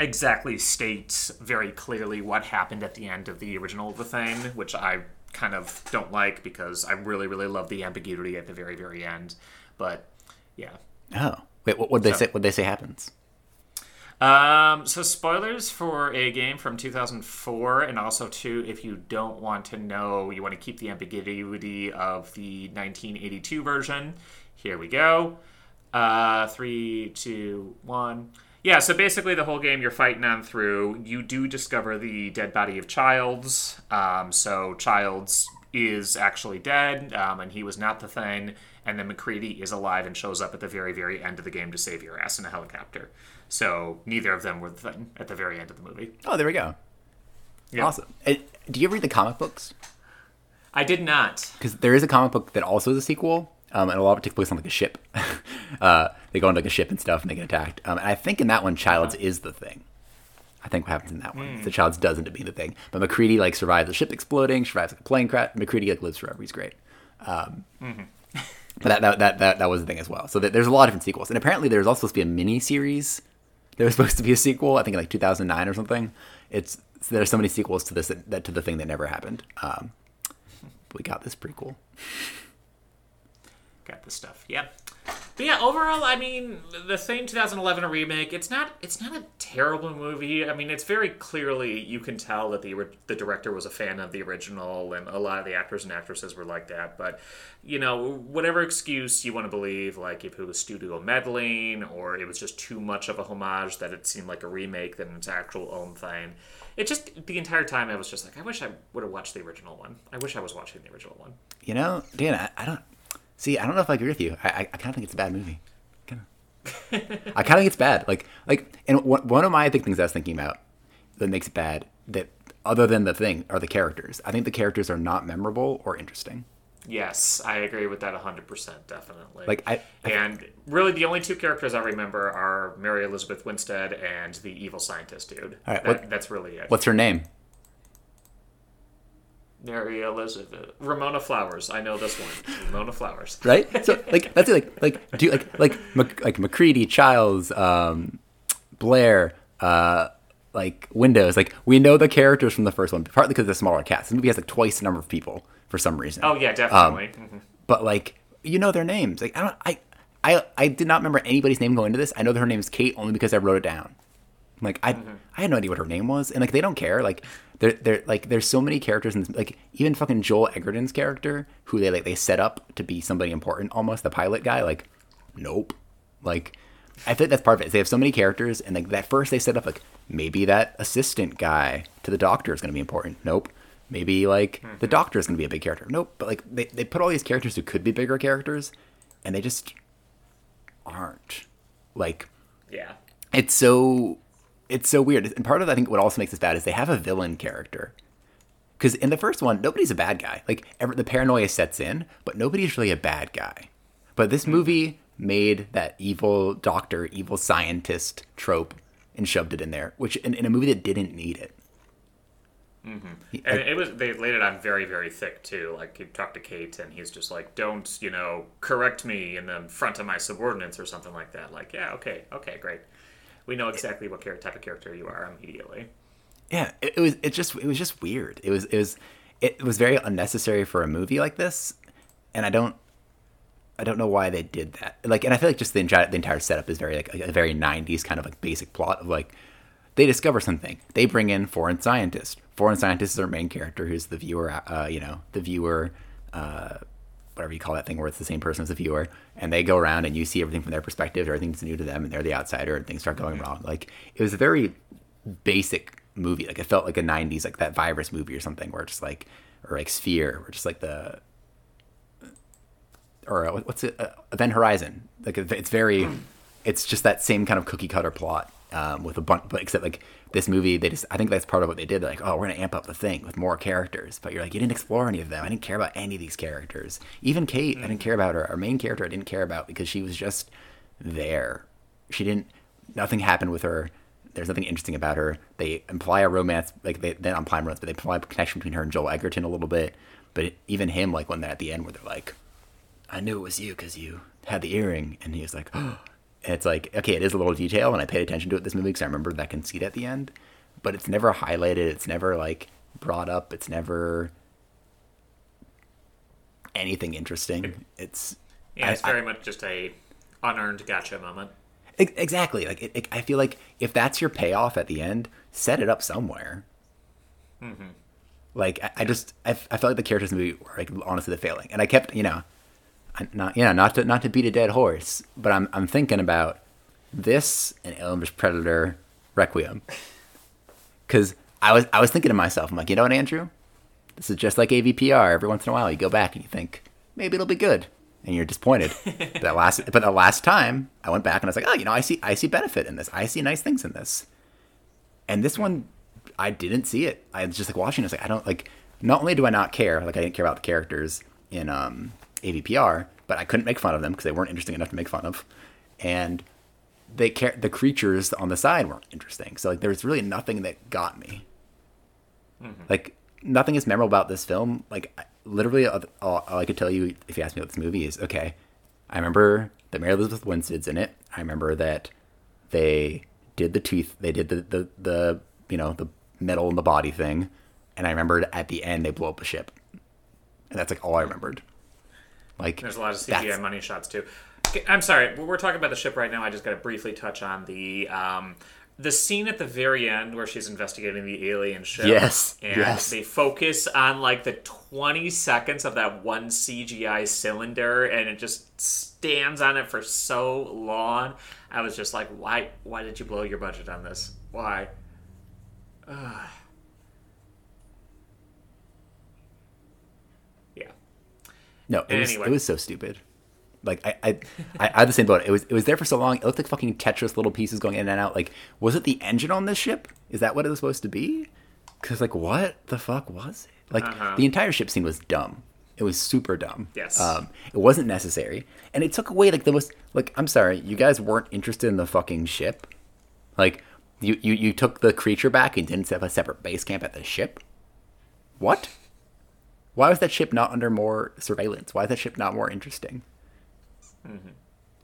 Speaker 2: exactly states very clearly what happened at the end of the original of the thing, which I kind of don't like because I really, really love the ambiguity at the very, very end. But yeah.
Speaker 3: Oh wait, what would they so, say? What they say happens?
Speaker 2: Um, so spoilers for a game from 2004, and also too, if you don't want to know, you want to keep the ambiguity of the 1982 version. Here we go. Uh, three, two, one. Yeah, so basically the whole game you're fighting on through, you do discover the dead body of Childs. Um, so Childs is actually dead, um, and he was not the thing. And then MacReady is alive and shows up at the very, very end of the game to save your ass in a helicopter. So neither of them were the thing at the very end of the movie.
Speaker 3: Oh, there we go. Awesome. do you ever read the comic books?
Speaker 2: I did not.
Speaker 3: Because there is a comic book that also is a sequel um, and a lot of it takes place on like a ship. uh, they go on like a ship and stuff, and they get attacked. Um, and I think in that one, Childs is the thing. I think what happens in that one, mm. the Childs does end up being the thing. But MacReady like survives the ship exploding, survives like a plane crash. MacReady like lives forever. He's great. Um, mm-hmm. but that, that, that that that was the thing as well. So there's a lot of different sequels, and apparently there's also supposed to be a mini series. There was supposed to be a sequel, I think in like 2009 or something. It's there's so many sequels to this that, that to the thing that never happened. Um, we got this prequel
Speaker 2: got the stuff. Yep. But yeah, overall, I mean, the same 2011 remake. It's not. It's not a terrible movie. I mean, it's very clearly you can tell that the the director was a fan of the original, and a lot of the actors and actresses were like that. But you know, whatever excuse you want to believe, like if it was studio meddling or it was just too much of a homage that it seemed like a remake than its actual own thing. It just the entire time I was just like, I wish I would have watched the original one. I wish I was watching the original one.
Speaker 3: You know, Dan, I, I don't see. I don't know if I agree with you. I, I, I kind of think it's a bad movie. Kinda. I kind of think it's bad. Like, like, and one one of my big things I was thinking about that makes it bad, that other than the thing, are the characters. I think the characters are not memorable or interesting.
Speaker 2: Yes, I agree with that 100%, definitely.
Speaker 3: Like, I, I
Speaker 2: and really, the only two characters I remember are Mary Elizabeth Winstead and the evil scientist dude.
Speaker 3: All right,
Speaker 2: That-
Speaker 3: what-
Speaker 2: that's really it.
Speaker 3: what's her name?
Speaker 2: Mary Elizabeth Ramona Flowers? I know this one. Ramona Flowers.
Speaker 3: right? So like that's it, like like do like like Mac- like MacReady, Childs, um, Blair, uh, like Windows. Like we know the characters from the first one, partly because of the smaller cast. The movie has like twice the number of people for some reason.
Speaker 2: Oh yeah, definitely. Mhm.
Speaker 3: But like you know their names. Like I don't I. I, I did not remember anybody's name going into this. I know that her name is Kate only because I wrote it down. Like I, I had no idea what her name was, and like they don't care. Like they're they're like there's so many characters in this. Like even fucking Joel Edgerton's character, who they like they set up to be somebody important, almost the pilot guy. Like, nope. Like I think that's part of it. is They have so many characters, and like that first they set up like maybe that assistant guy to the doctor is going to be important. Nope. Maybe like the mm-hmm. doctor is going to be a big character. Nope. But like they they put all these characters who could be bigger characters, and they just aren't. Like
Speaker 2: Yeah.
Speaker 3: it's so it's so weird and part of i think what also makes this bad is they have a villain character because in the first one nobody's a bad guy like ever, the paranoia sets in but nobody's really a bad guy but this movie made that evil doctor evil scientist trope and shoved it in there which in, in a movie that didn't need it Mm-hmm.
Speaker 2: And it was they laid it on very very thick too. Like you talk to Kate and he's just like, "Don't you know correct me in the front of my subordinates or something like that." Like, yeah, okay, okay, great. We know exactly what type of character you are immediately.
Speaker 3: yeah it, it was it just it was just weird it was it was it was very unnecessary for a movie like this and i don't i don't know why they did that like and i feel like just the entire the entire setup is very like a, very 90s kind of like basic plot of like they discover something they bring in foreign scientists. foreign scientist is our main character who's the viewer uh, you know the viewer uh whatever you call that thing where it's the same person as the viewer and they go around and you see everything from their perspective everything's new to them and they're the outsider and things start going wrong. Like it was a very basic movie. Like it felt like a 90s like that virus movie or something where it's just like or like sphere or just like the or uh, what's it uh, event horizon. Like it's very it's just that same kind of cookie cutter plot um, with a bunch but except like this movie they just i think that's part of what they did. They're like oh we're gonna amp up the thing with more characters. But you're like you didn't explore any of them. I didn't care about any of these characters. Even kate i didn't mm. care about her. Our main character i didn't care about because she was just there. She didn't nothing happened with her. There's nothing interesting about her. They imply a romance like they then imply romance but they imply a connection between her and joel edgerton a little bit. But even him like when they're at the end where they're like I knew it was you because you had the earring. And he was like, oh. And it's like, okay, it is a little detail, and I paid attention to it this movie because I remember that conceit at the end. But it's never highlighted. It's never like brought up. It's never anything interesting. It's
Speaker 2: Yeah, it's
Speaker 3: I- I-
Speaker 2: very much just a unearned gotcha moment.
Speaker 3: Exactly. Like it, it, I feel like if that's your payoff at the end, set it up somewhere. Mm-hmm. Like I, I just I felt like the characters in the movie were like honestly the failing, and I kept you know, I- not know not to not to beat a dead horse, but I'm I'm thinking about this and Alien Predator Requiem, because I was I was thinking to myself, I'm like, you know what, Andrew, this is just like AVPR. Every once in a while, you go back and you think maybe it'll be good, and you're disappointed. but that last, but the last time I went back and I was like, oh, you know, I see, I see benefit in this. I see nice things in this. And this one, I didn't see it. I was just like watching. it, I was like, I don't like. Not only do I not care, like I didn't care about the characters in um, AVPR, but I couldn't make fun of them because they weren't interesting enough to make fun of, and they care the creatures on the side weren't interesting. So like there was really nothing that got me. Mm-hmm. Like nothing is memorable about this film. Like I- literally, all, all all I could tell you if you ask me about this movie is okay. I remember that Mary Elizabeth Winstead's in it. I remember that they did the teeth. They did the the, the you know the metal in the body thing, and I rememred at the end they blow up a ship, and that's like all I remembered. Like
Speaker 2: There's a lot of CGI money shots too. I'm sorry. We're talking about the ship right now. I just got to briefly touch on the um, the scene at the very end where she's investigating the alien ship.
Speaker 3: Yes,
Speaker 2: and
Speaker 3: yes.
Speaker 2: they focus on like the 20 seconds of that one CGI cylinder, and it just stands on it for so long. I was just like, why? Why did you blow your budget on this? Why? Ugh. Yeah.
Speaker 3: No, it was
Speaker 2: Anyway.
Speaker 3: it was so stupid. Like I, I, I, I had the same boat. It was it was there for so long. It looked like fucking Tetris little pieces going in and out. Like, was it the engine on this ship? Is that what it was supposed to be? Because like, what the fuck was it? Like
Speaker 2: Uh-huh.
Speaker 3: the entire ship scene was dumb. It was super dumb.
Speaker 2: Yes.
Speaker 3: Um, it wasn't necessary, and it took away like the most. Like, I'm sorry, you guys weren't interested in the fucking ship. Like, you you you took the creature back and didn't set up a separate base camp at the ship. What? Why was that ship not under more surveillance? Why is that ship not more interesting? Mm-hmm.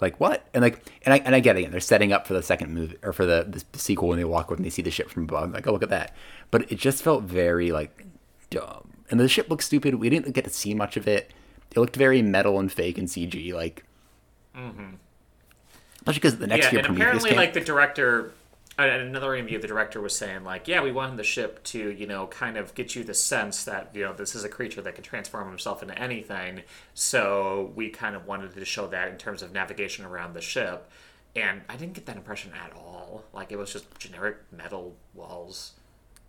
Speaker 3: Like what? And like, and I and I get it. Again, they're setting up for the second movie or for the, the sequel when they walk up and they see the ship from above. Like, oh look at that. But it just felt very like dumb. And the ship looked stupid. We didn't get to see much of it. It looked very metal and fake and CG. Like, mm-hmm. especially because the next
Speaker 2: yeah,
Speaker 3: year
Speaker 2: and
Speaker 3: Prometheus
Speaker 2: apparently,
Speaker 3: came.
Speaker 2: like the director, another interview, the director was saying, like, yeah, we wanted the ship to, you know, kind of get you the sense that, you know, this is a creature that can transform himself into anything. So we kind of wanted to show that in terms of navigation around the ship. And I didn't get that impression at all. Like, it was just generic metal walls.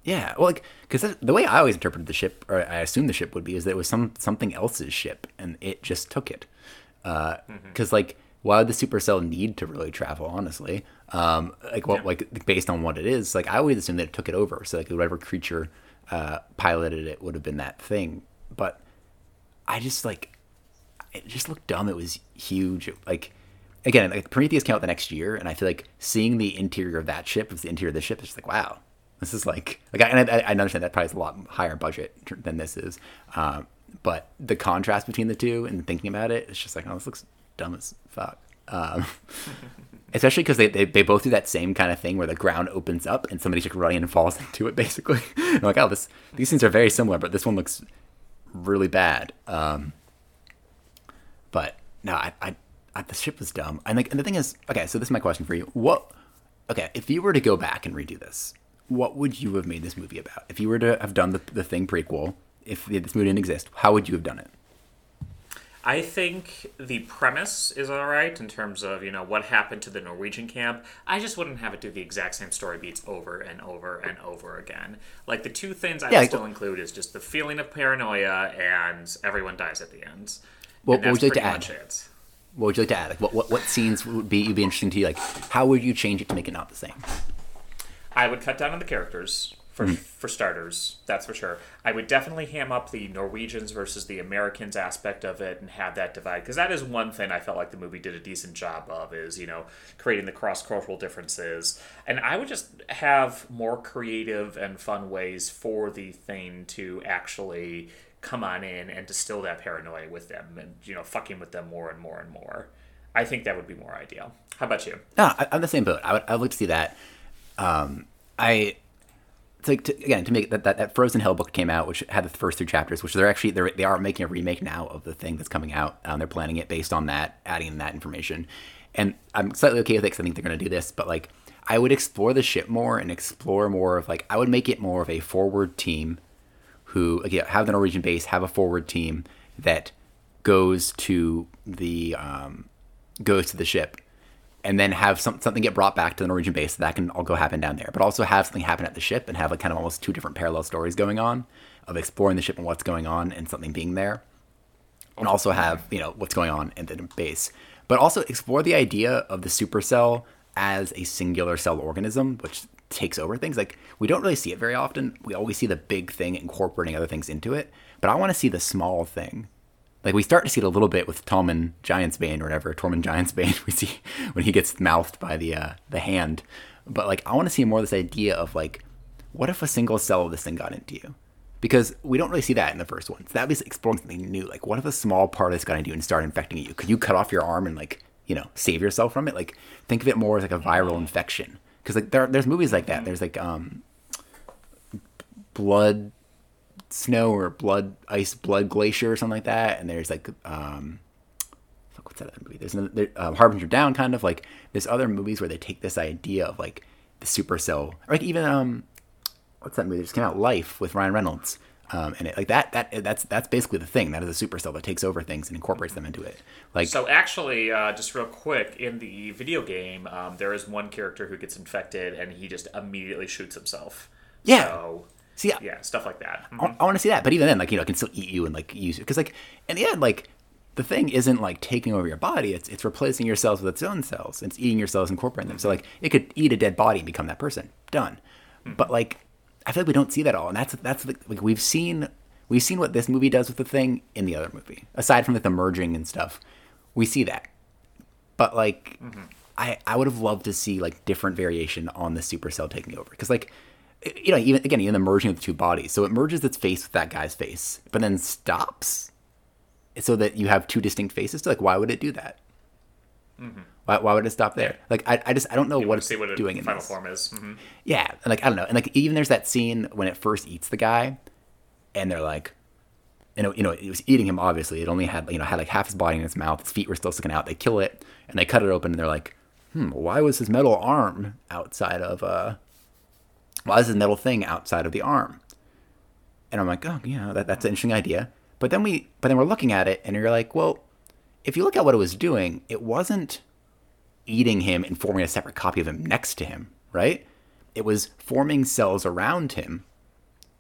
Speaker 3: Yeah, well, like because the way I always interpreted the ship, or I assumed the ship would be, is that it was some something else's ship, and it just took it. Uh, mm-hmm. Because like, why would the supercell need to really travel? Honestly, um, like what,
Speaker 2: Yeah.
Speaker 3: like based on what it is, like I always assumed that it took it over. So like whatever creature uh, piloted it would have been that thing. But I just like, it just looked dumb. It was huge. Like again, like Prometheus came out the next year, and I feel like seeing the interior of that ship, with the interior of the ship, is just like wow, this is like like I, and I, I understand that probably is a lot higher budget than this is, um, but the contrast between the two and thinking about it, it's just like oh, this looks dumb as fuck. Um, especially because they, they they both do that same kind of thing where the ground opens up and somebody's just running and falls into it basically. I'm like oh, this these things are very similar, but this one looks really bad. Um, but no, I, I, I the ship was dumb. And like, and the thing is, okay, so this is my question for you. What? Okay, if you were to go back and redo this, what would you have made this movie about? If you were to have done the the thing prequel, if this movie didn't exist, how would you have done it?
Speaker 2: I think the premise is all right in terms of you know what happened to the Norwegian camp. I just wouldn't have it do the exact same story beats over and over and over again. Like the two things I
Speaker 3: Yeah,
Speaker 2: would still include is just the feeling of paranoia and everyone dies at the end.
Speaker 3: What- what would you like to add?
Speaker 2: it.
Speaker 3: What would you like to add? Like, what what, what scenes would be would be interesting to you? Like, how would you change it to make it not the same?
Speaker 2: I would cut down on the characters for
Speaker 3: Hmm.
Speaker 2: for starters. That's for sure. I would definitely ham up the Norwegians versus the Americans aspect of it and have that divide because that is one thing I felt like the movie did a decent job of is you know creating the cross cultural differences. And I would just have more creative and fun ways for the thing to actually come on in and distill that paranoia with them and you know fucking with them more and more and more. I think that would be more ideal. How about you?
Speaker 3: No, I, I'm the same boat. I would, I would like to see that. Um, I like to, again to make that, that that Frozen Hell book came out, which had the first three chapters, which they're actually they're, they are making a remake now of the thing that's coming out. Um, they're planning it based on that, adding in that information, and I'm slightly okay with it because I think they're going to do this. But like, I would explore the ship more and explore more of like I would make it more of a forward team who again have the Norwegian base, have a forward team that goes to the um, goes to the ship, and then have some, something get brought back to the Norwegian base. That can all go happen down there, but also have something happen at the ship and have like kind of almost two different parallel stories going on of exploring the ship and what's going on and something being there, and also have you know what's going on in the base, but also explore the idea of the supercell as a singular cell organism, which takes over things. Like we don't really see it very often. We always see the big thing incorporating other things into it, but I want to see the small thing. Like we start to see it a little bit with Tommen Giantsbane or whatever, Tormund Giantsbane. We see when he gets mouthed by the uh, the hand, but like I want to see more of this idea of like, what if a single cell of this thing got into you? Because we don't really see that in the first one. So that was exploring something new. Like, what if a small part of this got into you and started infecting you? Could you cut off your arm and like, you know, save yourself from it? Like, think of it more as like a viral infection. Because like there, there's movies like that. There's like um, blood snow or blood ice blood glacier or something like that. And there's like um, fuck, what's that other movie? There's another there, um, Harbinger Down, kind of like there's other movies where they take this idea of like the supercell, or like even um, what's that movie that just came out? Life with Ryan Reynolds. Um, and it, like that, that that's that's basically the thing. That is a supercell that takes over things and incorporates them into it. Like
Speaker 2: So actually, uh, just real quick, in the video game, um, there is one character who gets infected, and he just immediately shoots himself.
Speaker 3: Yeah.
Speaker 2: So,
Speaker 3: see,
Speaker 2: yeah, stuff like that. Mhm.
Speaker 3: I, I want to see that. But even then, like you know, it can still eat you and like use it because like in the end, like the thing isn't like taking over your body. It's it's replacing your cells with its own cells. It's eating your cells, and incorporating them. So like it could eat a dead body and become that person. Done. But like I feel like we don't see that all, and that's that's like, like we've seen we've seen what this movie does with the thing in the other movie. Aside from like the merging and stuff, we see that. But like, I I would have loved to see like different variation on the supercell taking over because like you know even again even the merging of the two bodies so it merges its face with that guy's face but then stops so that you have two distinct faces so like why would it do that why, why would it stop there like i, I just i don't know
Speaker 2: You
Speaker 3: what it's
Speaker 2: see what
Speaker 3: doing in
Speaker 2: final
Speaker 3: this.
Speaker 2: form is. hmm
Speaker 3: Yeah, and like I don't know, and like even there's that scene when it first eats the guy, and they're like, you know, you know, it was eating him. Obviously, it only had you know had like half his body in its mouth. His feet were still sticking out. They kill it, and they cut it open, and they're like, hmm, why was his metal arm outside of uh, why is metal thing outside of the arm? And I'm like, oh, yeah, that, that's an interesting idea. But then we, but then we're looking at it, and you're like, well, if you look at what it was doing, it wasn't eating him and forming a separate copy of him next to him, right? It was forming cells around him,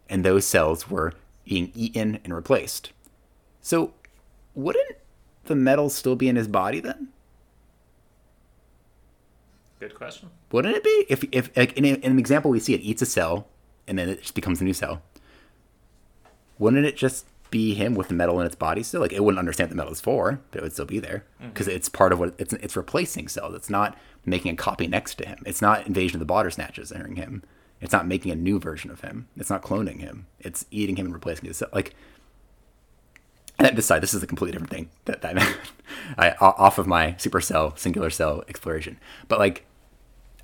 Speaker 3: and those cells were being eaten and replaced. So, wouldn't the metal still be in his body then?
Speaker 2: Good question.
Speaker 3: Wouldn't it be? If, if like in, a, in an example, we see it eats a cell, and then it just becomes a new cell. Wouldn't it just be him with the metal in its body still? Like it wouldn't understand what the metal is for, but it would still be there mm. because it's part of what it's it's replacing cells. It's not making a copy next to him. It's not invasion of the body snatchers entering him. It's not making a new version of him. It's not cloning him. It's eating him and replacing his cell. Like and this side, this is a completely different thing that, that I off of my supercell singular cell exploration. But like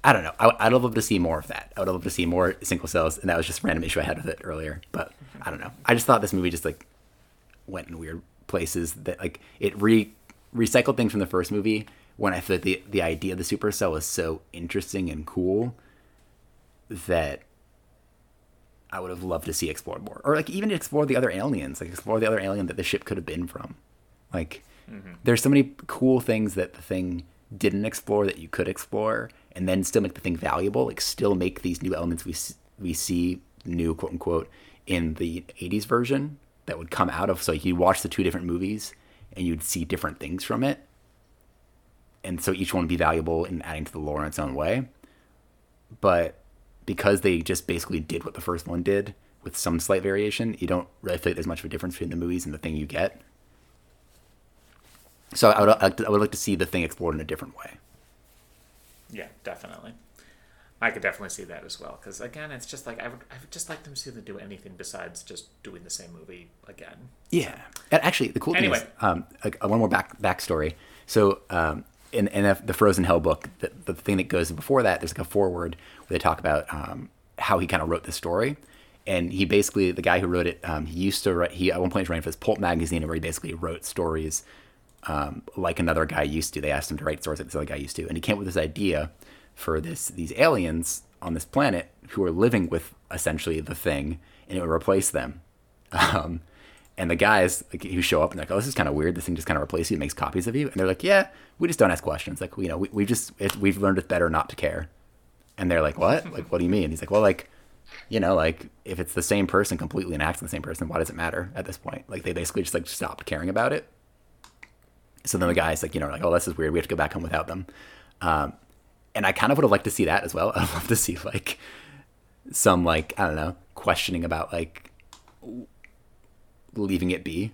Speaker 3: I don't know. I, I'd love to see more of that. I would love to see more single cells, and that was just a random issue I had with it earlier. But I don't know. I just thought this movie just like went in weird places that like it re recycled things from the first movie when I like the the idea of the supercell was so interesting and cool that I would have loved to see explored more, or like even explore the other aliens, like explore the other alien that the ship could have been from. Like, mm-hmm. there's so many cool things that the thing didn't explore that you could explore, and then still make the thing valuable. Like, still make these new elements we we see new quote unquote in the '80s version that would come out of. So you watch the two different movies, and you'd see different things from it, and so each one would be valuable in adding to the lore in its own way. But because they just basically did what the first one did with some slight variation, you don't really feel like there's much of a difference between the movies and the thing you get. So I would, I would- like to see the thing explored in a different way.
Speaker 2: Yeah, definitely. I could definitely see that as well. Because again, it's just like I would, I would just like them to see them do anything besides just doing the same movie again.
Speaker 3: Yeah. And actually, the cool
Speaker 2: Anyway.
Speaker 3: thing is, um, like, uh, one more back backstory. So, um, in, in the- Frozen Hell book, the, the thing that goes before that, there's like a foreword they talk about um, how he kind of wrote the story. And he basically, the guy who wrote it, um, he used to write, he at one point was writing for this Pulp magazine where he basically wrote stories um, like another guy used to. They asked him to write stories like this other guy used to. And he came up with this idea for this these aliens on this planet who are living with essentially the thing and it would replace them. Um, and the guys like, who show up and they're like, oh, this is kind of weird. This thing just kind of replaces you, it makes copies of you. And they're like, yeah, we just don't ask questions. Like, you know, we, we just, we've learned it's better not to care. And they're like, what? Like, what do you mean? He's like, well, like, you know, like if it's the same person completely and acts the same person, why does it matter at this point? Like, they basically just like stopped caring about it. So then the guys like, you know, like, oh, this is weird. We have to go back home without them. Um, and I kind of would have liked to see that as well. I'd love to see like some like I don't know questioning about like leaving it be.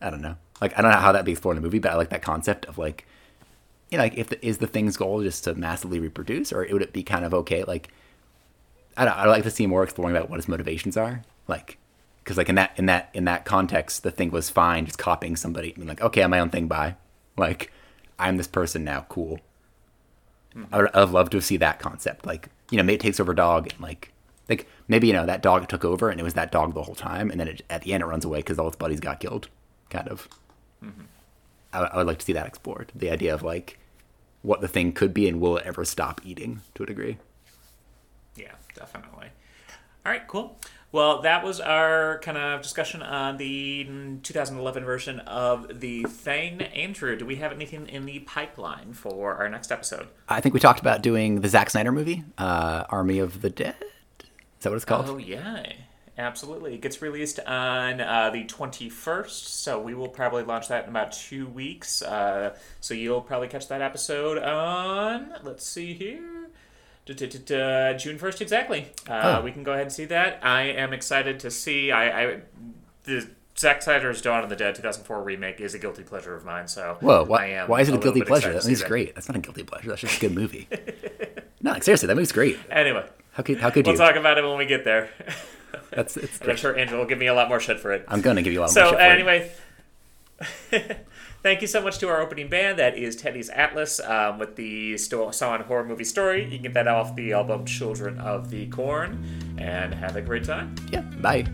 Speaker 3: I don't know. Like I don't know how that'd be explored in the movie, but I like that concept of like, you know, like if the, is the thing's goal just to massively reproduce, or would it be kind of okay? Like, I don't. I'd like to see more exploring about what his motivations are. Like, because like in that in that in that context, the thing was fine just copying somebody. I mean, like, okay, I'm my own thing. Bye. Like, I'm this person now. Cool. Hmm. I would, I'd love to see that concept. Like, you know, maybe it takes over dog and like, like maybe you know that dog took over and it was that dog the whole time, and then it, at the end it runs away because all its buddies got killed, kind of. Mm-hmm. I, I would like to see that explored. The idea of like what the thing could be and will it ever stop eating to a degree.
Speaker 2: Yeah, definitely. All right, cool. Well, that was our kind of discussion on the 2011 version of The Thing. Andrew, do we have anything in the pipeline for our next episode?
Speaker 3: I think we talked about doing the Zack Snyder movie, uh, Army of the Dead. Is that what it's called?
Speaker 2: Oh, yeah. Absolutely. It gets released on uh, the 21st, so we will probably launch that in about two weeks. Uh, so you'll probably catch that episode on, let's see here. June 1st, exactly. Uh,
Speaker 3: Oh.
Speaker 2: We can go ahead and see that. I am excited to see. I, I the Zack Snyder's Dawn of the Dead 2004 remake is a guilty pleasure of mine. So
Speaker 3: Whoa,
Speaker 2: I
Speaker 3: why,
Speaker 2: am
Speaker 3: why is it a
Speaker 2: little
Speaker 3: guilty pleasure? That movie's great. That's not a guilty pleasure. That's just a good movie. no, like, seriously, that movie's great.
Speaker 2: Anyway,
Speaker 3: How could how could
Speaker 2: we'll
Speaker 3: you?
Speaker 2: talk about it when we get there.
Speaker 3: That's it's
Speaker 2: I'm sure Angela will give me a lot more shit for it.
Speaker 3: I'm gonna give you a lot more
Speaker 2: So
Speaker 3: shit for it.
Speaker 2: anyway, thank you so much to our opening band. That is Teddy's Atlas um, with the Sto- Saw horror movie story. You can get that off the album Children of the Corn, and have a great time.
Speaker 3: Yeah, bye.